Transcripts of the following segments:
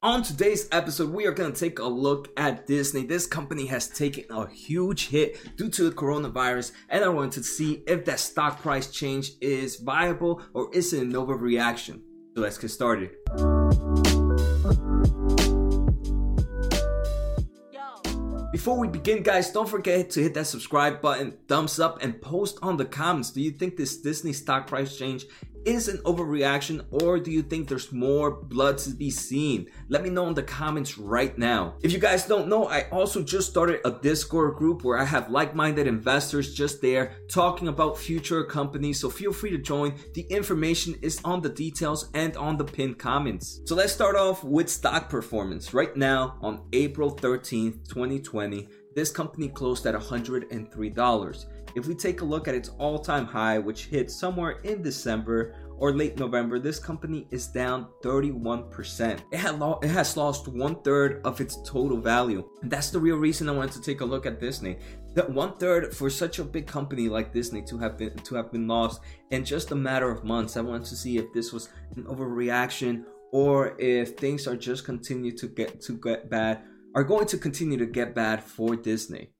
On today's episode, we are going to take a look at Disney. This company has taken a huge hit due to the coronavirus, and I want to see if that stock price change is viable or is it an overreaction. So let's get started. Before we begin, guys, don't forget to hit that subscribe button, thumbs up, and post on the comments. Do you think this Disney stock price change is an overreaction or do you think there's more blood to be seen? Let me know in the comments right now. If you guys don't know, I also just started a Discord group where I have like minded investors just there talking about future companies, so feel free to join. The information is on the details and on the pinned comments. So let's start off with stock performance. Right now, on April 13th, 2020, this company closed at $103. If we take a look at its all time high, which hit somewhere in December or late November, this company is down 31%. It, had lo- it has lost one third of its total value. And that's the real reason I wanted to take a look at Disney. That one third for such a big company like Disney to have been to have been lost in just a matter of months. I wanted to see if this was an overreaction or if things are just continue to get to get bad are going to continue to get bad for Disney.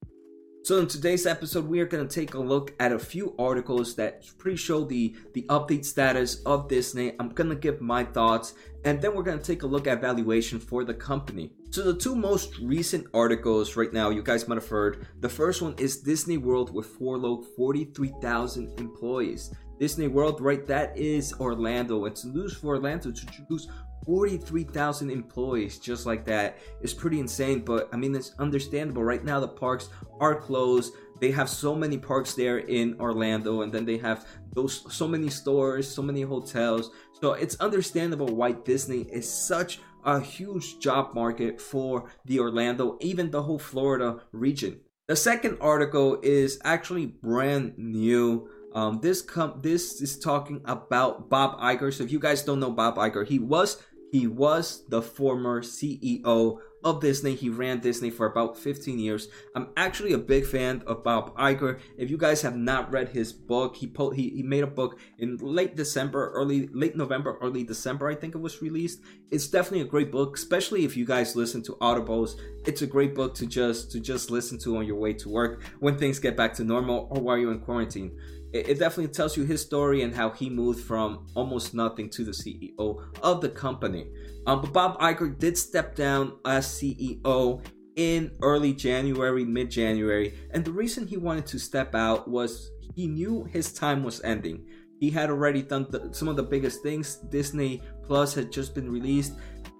So in today's episode, we are going to take a look at a few articles that pre-show the the update status of Disney. I'm going to give my thoughts, and then we're going to take a look at valuation for the company. So the two most recent articles right now, you guys might have heard. The first one is Disney World with furloughed 43,000 employees. Disney World, right? That is Orlando. It's news for Orlando to lose 43,000 employees just like that is pretty insane. But I mean, it's understandable. Right now, the parks are closed. They have so many parks there in Orlando, and then they have those so many stores, so many hotels. So it's understandable why Disney is such a huge job market for the Orlando, even the whole Florida region. The second article is actually brand new. Um, this com- this is talking about Bob Iger. So if you guys don't know Bob Iger, he was he was the former CEO of Disney. He ran Disney for about 15 years. I'm actually a big fan of Bob Iger. If you guys have not read his book, he po- he, he made a book in late December, early late November, early December, I think it was released. It's definitely a great book, especially if you guys listen to audibles. It's a great book to just to just listen to on your way to work when things get back to normal or while you're in quarantine it, it definitely tells you his story and how he moved from almost nothing to the CEO of the company. Um, but Bob Iger did step down as CEO in early January, mid January, and the reason he wanted to step out was he knew his time was ending. He had already done the, some of the biggest things. Disney Plus had just been released,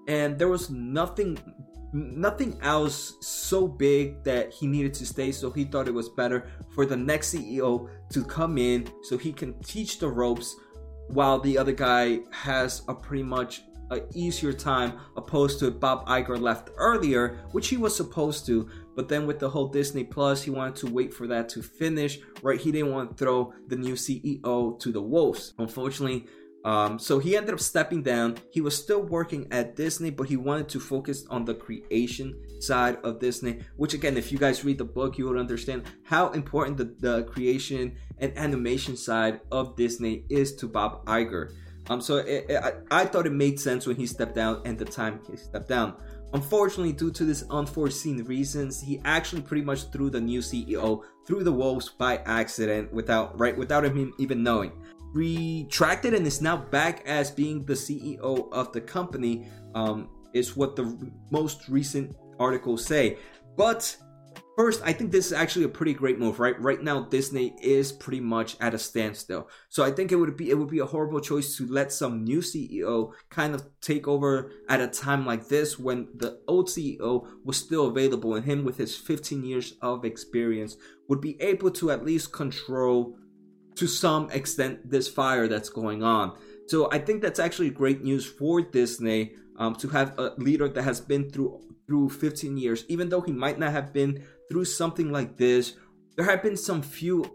and there was nothing nothing else so big that he needed to stay so he thought it was better for the next ceo to come in so he can teach the ropes while the other guy has a pretty much a easier time opposed to Bob Iger left earlier, which he was supposed to. But then with the whole Disney Plus, he wanted to wait for that to finish, right? He didn't want to throw the new CEO to the wolves. Unfortunately, um, so he ended up stepping down. He was still working at Disney, but he wanted to focus on the creation side of Disney. Which, again, if you guys read the book, you would understand how important the, the creation and animation side of Disney is to Bob Iger. Um, so it, it, I, I thought it made sense when he stepped down and the time he stepped down. Unfortunately, due to this unforeseen reasons, he actually pretty much threw the new CEO through the wolves by accident without right without him even knowing retracted and is now back as being the CEO of the company, um, is what the most recent articles say. But first, I think this is actually a pretty great move, right? Right now, Disney is pretty much at a standstill. So I think it would be it would be a horrible choice to let some new CEO kind of take over at a time like this when the old CEO was still available and him with his 15 years of experience would be able to at least control to some extent this fire that's going on. So I think that's actually great news for Disney um, to have a leader that has been through through 15 years, even though he might not have been through something like this. There have been some few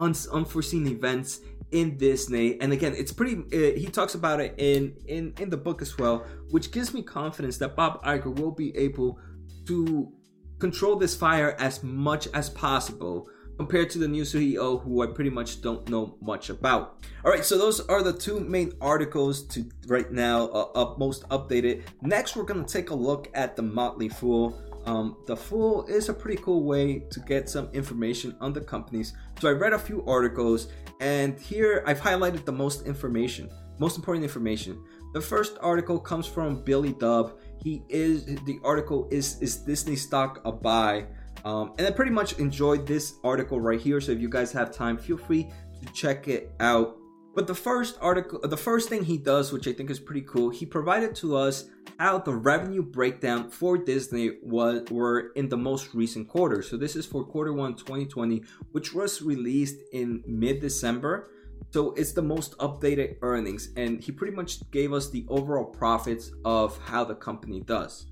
un- unforeseen events in Disney, and again, it's pretty. Uh, he talks about it in in in the book as well, which gives me confidence that Bob Iger will be able to control this fire as much as possible compared to the new CEO, who I pretty much don't know much about. All right, so those are the two main articles to right now, uh, up most updated. Next, we're gonna take a look at the Motley Fool. Um, the Fool is a pretty cool way to get some information on the companies. So I read a few articles, and here I've highlighted the most information, most important information. The first article comes from Billy Dub. He is the article is is Disney stock a buy? Um, and I pretty much enjoyed this article right here. So if you guys have time, feel free to check it out. But the first article, the first thing he does, which I think is pretty cool, he provided to us how the revenue breakdown for Disney was were in the most recent quarter. So this is for quarter one 2020, which was released in mid-December. So it's the most updated earnings, and he pretty much gave us the overall profits of how the company does.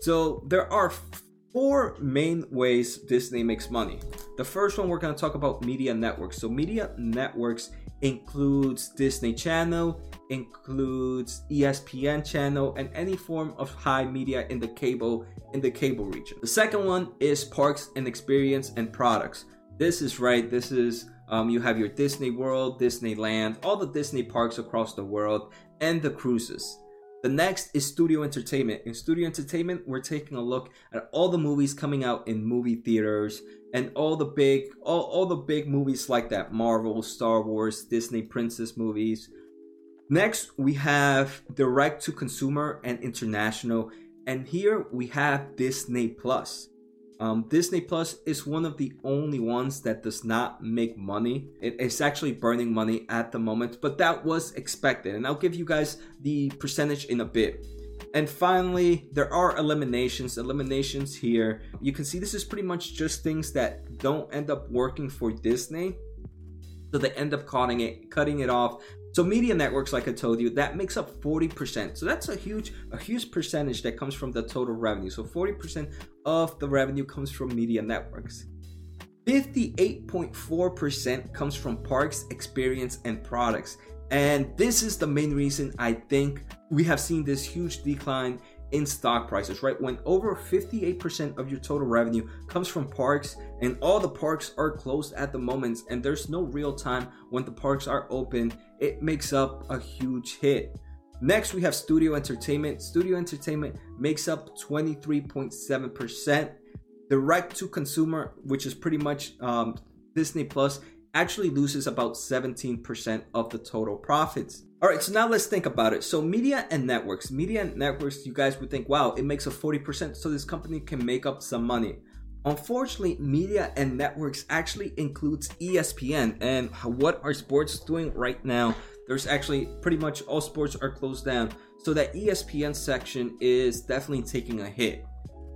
So there are four main ways Disney makes money. The first one we're going to talk about media networks. So media networks includes Disney Channel, includes ESPN channel and any form of high media in the cable in the cable region. The second one is parks and experience and products. This is right. This is um, you have your Disney World, Disneyland, all the Disney parks across the world, and the cruises. The next is studio entertainment. In studio entertainment, we're taking a look at all the movies coming out in movie theaters and all the big all, all the big movies like that. Marvel, Star Wars, Disney princess movies. Next, we have direct to consumer and international. And here we have Disney Plus. Um, Disney Plus is one of the only ones that does not make money. it's actually burning money at the moment, but that was expected. And I'll give you guys the percentage in a bit. And finally, there are eliminations. Eliminations here. You can see this is pretty much just things that don't end up working for Disney. So they end up cutting it, cutting it off. So media networks, like I told you, that makes up 40%. So that's a huge, a huge percentage that comes from the total revenue. So 40% of the revenue comes from media networks. 58.4% comes from parks, experience, and products. And this is the main reason I think we have seen this huge decline in stock prices, right? When over 58% of your total revenue comes from parks and all the parks are closed at the moment and there's no real time when the parks are open, it makes up a huge hit. Next, we have studio entertainment. Studio entertainment makes up 23.7%. Direct to consumer, which is pretty much um, Disney Plus, actually loses about 17% of the total profits. All right, so now let's think about it. So, media and networks. Media and networks, you guys would think, wow, it makes a 40%, so this company can make up some money. Unfortunately, media and networks actually includes ESPN. And what are sports doing right now? There's actually pretty much all sports are closed down. So, that ESPN section is definitely taking a hit.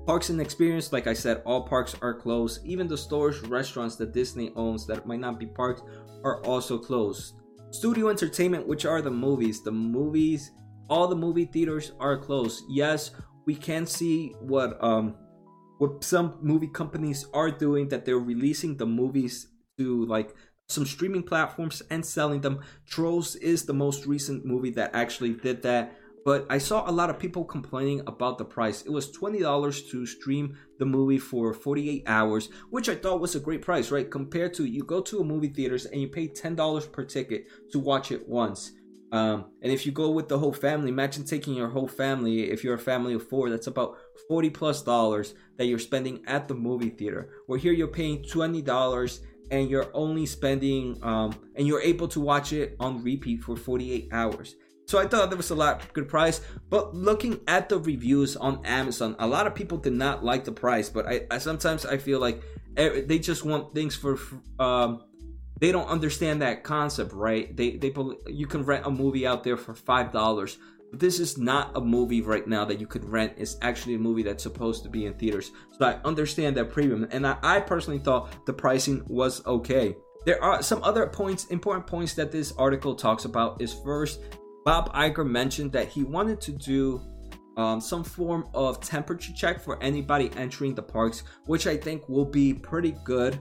Parks and experience, like I said, all parks are closed. Even the stores, restaurants that Disney owns that might not be parks are also closed. Studio entertainment, which are the movies, the movies, all the movie theaters are closed. Yes, we can see what um what some movie companies are doing that they're releasing the movies to like some streaming platforms and selling them. Trolls is the most recent movie that actually did that but I saw a lot of people complaining about the price. It was $20 to stream the movie for 48 hours, which I thought was a great price, right? Compared to you go to a movie theaters and you pay $10 per ticket to watch it once. Um, and if you go with the whole family, imagine taking your whole family. If you're a family of four, that's about 40 plus dollars that you're spending at the movie theater. Where here you're paying $20 and you're only spending, um, and you're able to watch it on repeat for 48 hours. So I thought that was a lot good price. But looking at the reviews on Amazon, a lot of people did not like the price. But I, I sometimes I feel like they just want things for um, they don't understand that concept, right? They they you can rent a movie out there for five dollars. This is not a movie right now that you could rent. It's actually a movie that's supposed to be in theaters. So I understand that premium, and I, I personally thought the pricing was okay. There are some other points, important points that this article talks about. Is first Bob Iger mentioned that he wanted to do um, some form of temperature check for anybody entering the parks, which I think will be pretty good.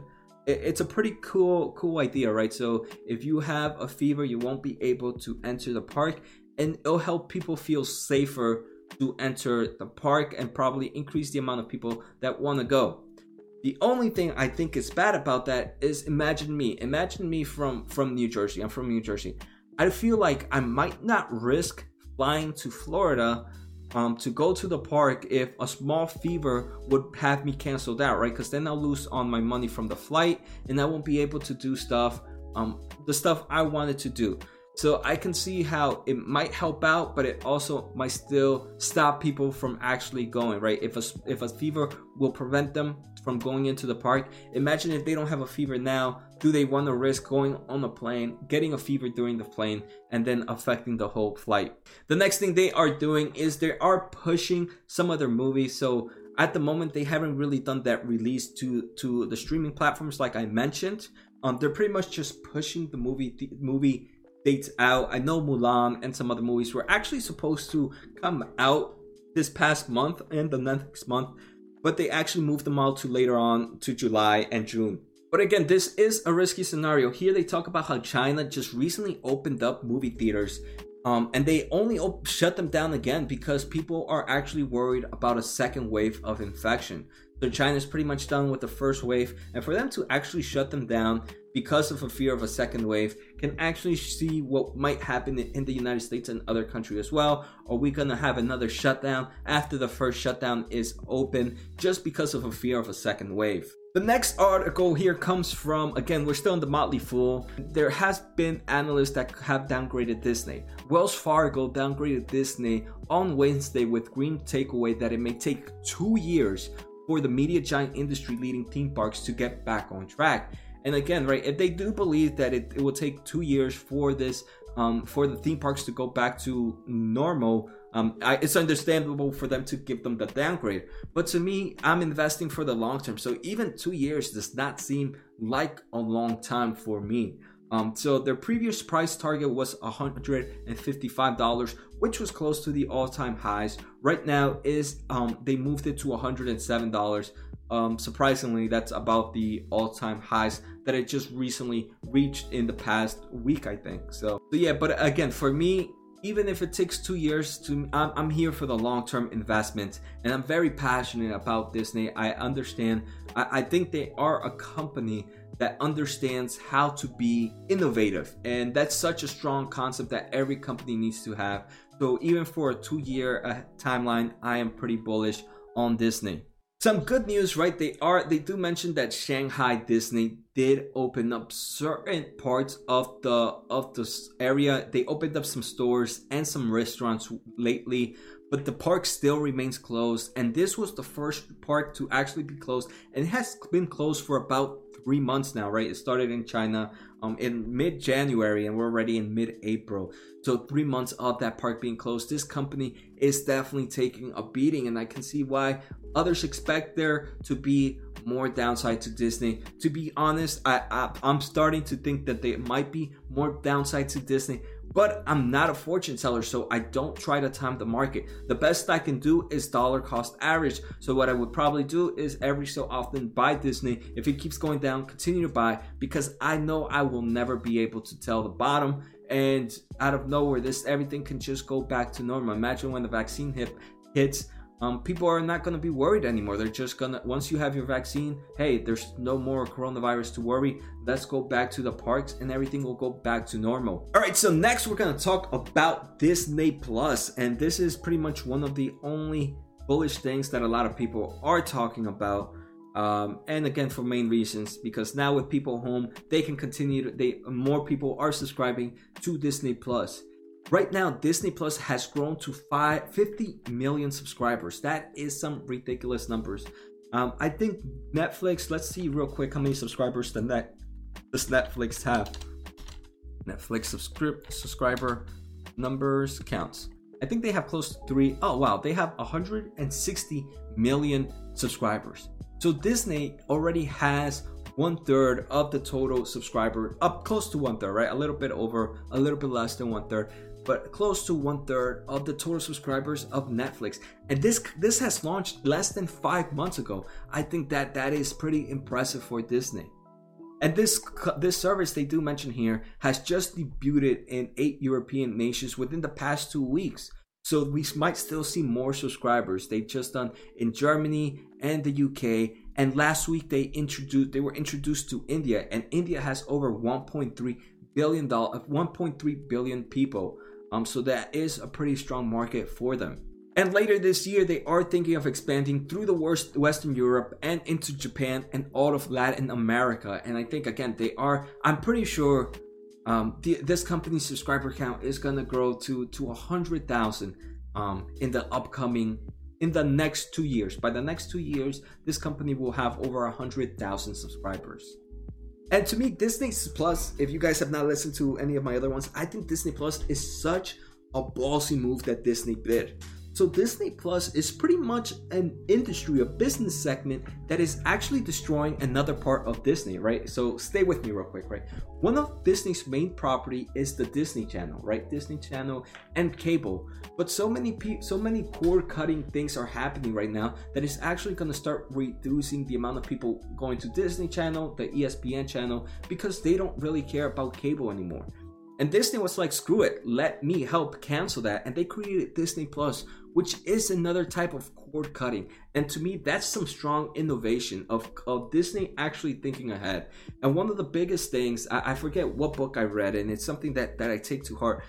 It's a pretty cool, cool idea, right? So if you have a fever, you won't be able to enter the park, and it'll help people feel safer to enter the park and probably increase the amount of people that want to go. The only thing I think is bad about that is imagine me. Imagine me from from New Jersey. I'm from New Jersey. I feel like I might not risk flying to Florida um, to go to the park if a small fever would have me canceled out, right? Because then I'll lose on my money from the flight and I won't be able to do stuff, um, the stuff I wanted to do. So I can see how it might help out, but it also might still stop people from actually going, right? If a, if a fever will prevent them from going into the park, imagine if they don't have a fever now, do they want to risk going on a plane, getting a fever during the plane, and then affecting the whole flight? The next thing they are doing is they are pushing some other movies. So at the moment, they haven't really done that release to to the streaming platforms like I mentioned. Um, they're pretty much just pushing the movie the movie dates out. I know Mulan and some other movies were actually supposed to come out this past month and the next month, but they actually moved them out to later on to July and June. But again, this is a risky scenario. Here they talk about how China just recently opened up movie theaters um, and they only op- shut them down again because people are actually worried about a second wave of infection. So China's pretty much done with the first wave, and for them to actually shut them down because of a fear of a second wave can actually see what might happen in the United States and other countries as well. Are we gonna have another shutdown after the first shutdown is open just because of a fear of a second wave? The next article here comes from, again, we're still in the Motley Fool. There has been analysts that have downgraded Disney. Wells Fargo downgraded Disney on Wednesday with green takeaway that it may take two years for the media giant industry leading theme parks to get back on track. And again, right, if they do believe that it, it will take two years for this, um, for the theme parks to go back to normal, um, I, it's understandable for them to give them the downgrade. But to me, I'm investing for the long term. So even two years does not seem like a long time for me. Um, so their previous price target was $155, which was close to the all-time highs. Right now is um, they moved it to $107. Um, surprisingly, that's about the all-time highs that it just recently reached in the past week, I think. So, so yeah, but again, for me, even if it takes two years to I'm, I'm here for the long-term investment and i'm very passionate about disney i understand I, I think they are a company that understands how to be innovative and that's such a strong concept that every company needs to have so even for a two year uh, timeline i am pretty bullish on disney some good news, right? They are they do mention that Shanghai Disney did open up certain parts of the of the area. They opened up some stores and some restaurants lately, but the park still remains closed. And this was the first park to actually be closed, and it has been closed for about three months now, right? It started in China um, in mid January and we're already in mid April. So, three months of that park being closed, this company is definitely taking a beating, and I can see why others expect there to be more downside to Disney. To be honest, I, I I'm starting to think that there might be more downside to Disney but I'm not a fortune teller, so I don't try to time the market. The best I can do is dollar cost average. So what I would probably do is every so often buy Disney. If it keeps going down, continue to buy because I know I will never be able to tell the bottom. And out of nowhere, this everything can just go back to normal. Imagine when the vaccine hit hits um, people are not going to be worried anymore. They're just going to, once you have your vaccine, hey, there's no more coronavirus to worry. Let's go back to the parks and everything will go back to normal. All right, so next we're going to talk about Disney Plus, and this is pretty much one of the only bullish things that a lot of people are talking about. Um, and again, for main reasons, because now with people home, they can continue to, they, more people are subscribing to Disney Plus. Right now, Disney Plus has grown to five, 50 million subscribers. That is some ridiculous numbers. Um, I think Netflix, let's see real quick how many subscribers the net, does Netflix have. Netflix subscript, subscriber numbers counts. I think they have close to three. Oh, wow. They have 160 million subscribers. So Disney already has one third of the total subscriber, up close to one third, right? A little bit over, a little bit less than one third but close to one third of the total subscribers of Netflix. And this this has launched less than five months ago. I think that that is pretty impressive for Disney. And this this service they do mention here has just debuted in eight European nations within the past two weeks. So we might still see more subscribers. They've just done in Germany and the UK And last week they introduced they were introduced to India, and India has over 1.3 billion dollar 1.3 billion people. Um, so that is a pretty strong market for them. And later this year, they are thinking of expanding through the worst Western Europe and into Japan and all of Latin America. And I think again, they are. I'm pretty sure um, the, this company's subscriber count is gonna grow to to a hundred thousand um, in the upcoming in the next two years. By the next two years, this company will have over a hundred thousand subscribers. And to me, Disney Plus, if you guys have not listened to any of my other ones, I think Disney Plus is such a ballsy move that Disney did. So Disney Plus is pretty much an industry, a business segment that is actually destroying another part of Disney, right? So stay with me real quick, right? One of Disney's main property is the Disney Channel, right? Disney Channel and cable. But so many pe- so many cord cutting things are happening right now that is actually going to start reducing the amount of people going to Disney Channel, the ESPN channel because they don't really care about cable anymore. And Disney was like, screw it, let me help cancel that. And they created Disney Plus, which is another type of cord cutting. And to me, that's some strong innovation of, of Disney actually thinking ahead. And one of the biggest things, I, I forget what book I read, and it's something that, that I take to heart.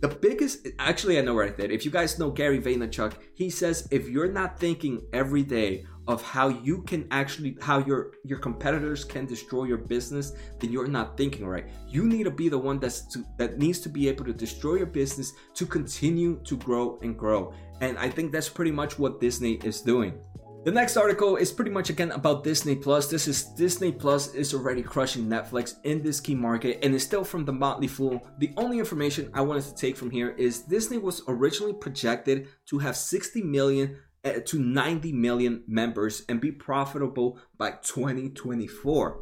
The biggest, actually, I know right there. If you guys know Gary Vaynerchuk, he says if you're not thinking every day of how you can actually how your your competitors can destroy your business then you're not thinking right you need to be the one that's to, that needs to be able to destroy your business to continue to grow and grow and i think that's pretty much what disney is doing the next article is pretty much again about Disney Plus. This is Disney Plus is already crushing Netflix in this key market and is still from the Motley Fool. The only information I wanted to take from here is Disney was originally projected to have 60 million to 90 million members and be profitable by 2024.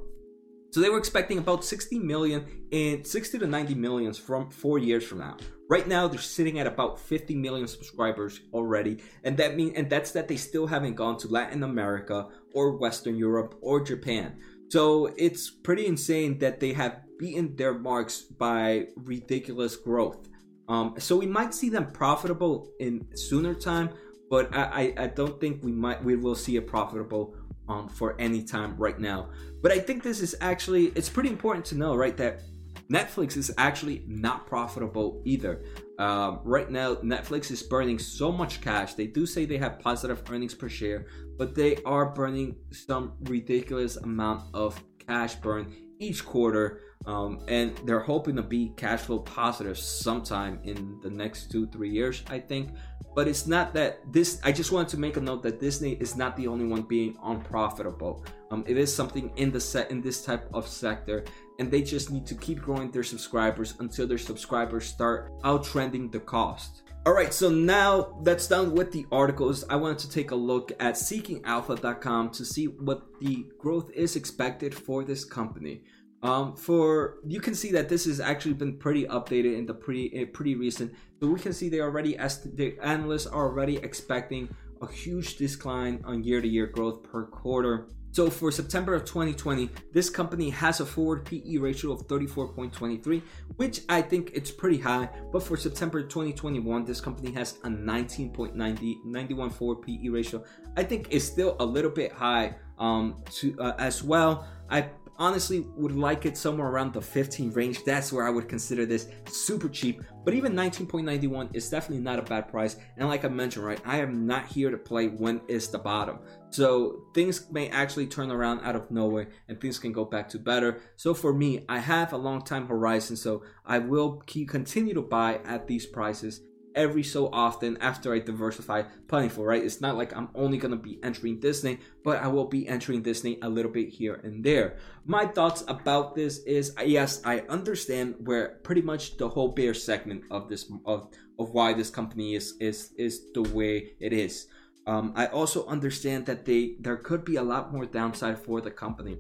So they were expecting about 60 million in 60 to 90 millions from four years from now. Right now, they're sitting at about 50 million subscribers already, and that mean and that's that they still haven't gone to Latin America or Western Europe or Japan. So it's pretty insane that they have beaten their marks by ridiculous growth. Um, so we might see them profitable in sooner time, but I, I, don't think we might we will see it profitable um, for any time right now. But I think this is actually it's pretty important to know, right, that Netflix is actually not profitable either. Um, right now, Netflix is burning so much cash. They do say they have positive earnings per share, but they are burning some ridiculous amount of cash burn each quarter. Um, and they're hoping to be cash flow positive sometime in the next two, three years, I think. But it's not that this. I just wanted to make a note that Disney is not the only one being unprofitable. Um, it is something in the set in this type of sector, and they just need to keep growing their subscribers until their subscribers start outtrending the cost. All right, so now that's done with the articles. I wanted to take a look at seekingalpha.com to see what the growth is expected for this company. Um, for you can see that this has actually been pretty updated in the pretty uh, pretty recent. So we can see they already the analysts are already expecting a huge decline on year-to-year growth per quarter. So for September of 2020, this company has a forward PE ratio of 34.23, which I think it's pretty high. But for September 2021, this company has a 19.90 91 forward PE ratio. I think it's still a little bit high um, to uh, as well. I honestly would like it somewhere around the 15 range. That's where I would consider this super cheap. But even 19.91 is definitely not a bad price. And like I mentioned, right, I am not here to play when it's the bottom. So things may actually turn around out of nowhere and things can go back to better. So for me, I have a long time horizon. So I will keep continue to buy at these prices every so often after I diversify plentiful, right? It's not like I'm only gonna be entering Disney, but I will be entering Disney a little bit here and there. My thoughts about this is yes, I understand where pretty much the whole bear segment of this of of why this company is is is the way it is. Um, I also understand that they there could be a lot more downside for the company,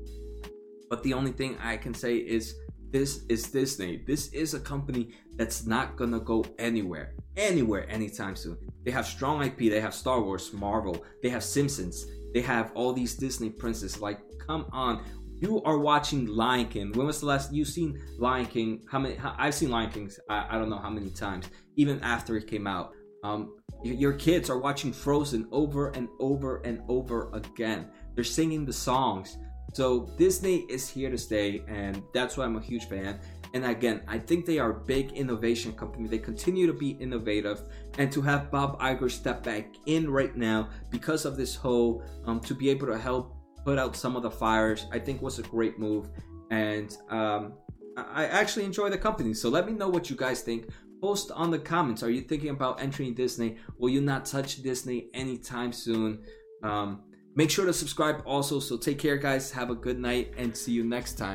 but the only thing I can say is this is Disney. This is a company that's not gonna go anywhere, anywhere anytime soon. They have strong IP. They have Star Wars, Marvel. They have Simpsons. They have all these Disney princes. Like, come on. You are watching Lion King. When was the last you've seen Lion King? How many? How, I've seen Lion King. I, I, don't know how many times. Even after it came out, Um, your kids are watching Frozen over and over and over again. They're singing the songs. So Disney is here to stay, and that's why I'm a huge fan. And again, I think they are a big innovation company. They continue to be innovative, and to have Bob Iger step back in right now because of this whole um, to be able to help put out some of the fires, I think was a great move. And um, I actually enjoy the company. So let me know what you guys think. Post on the comments. Are you thinking about entering Disney? Will you not touch Disney anytime soon? Um, make sure to subscribe also. So take care, guys. Have a good night and see you next time.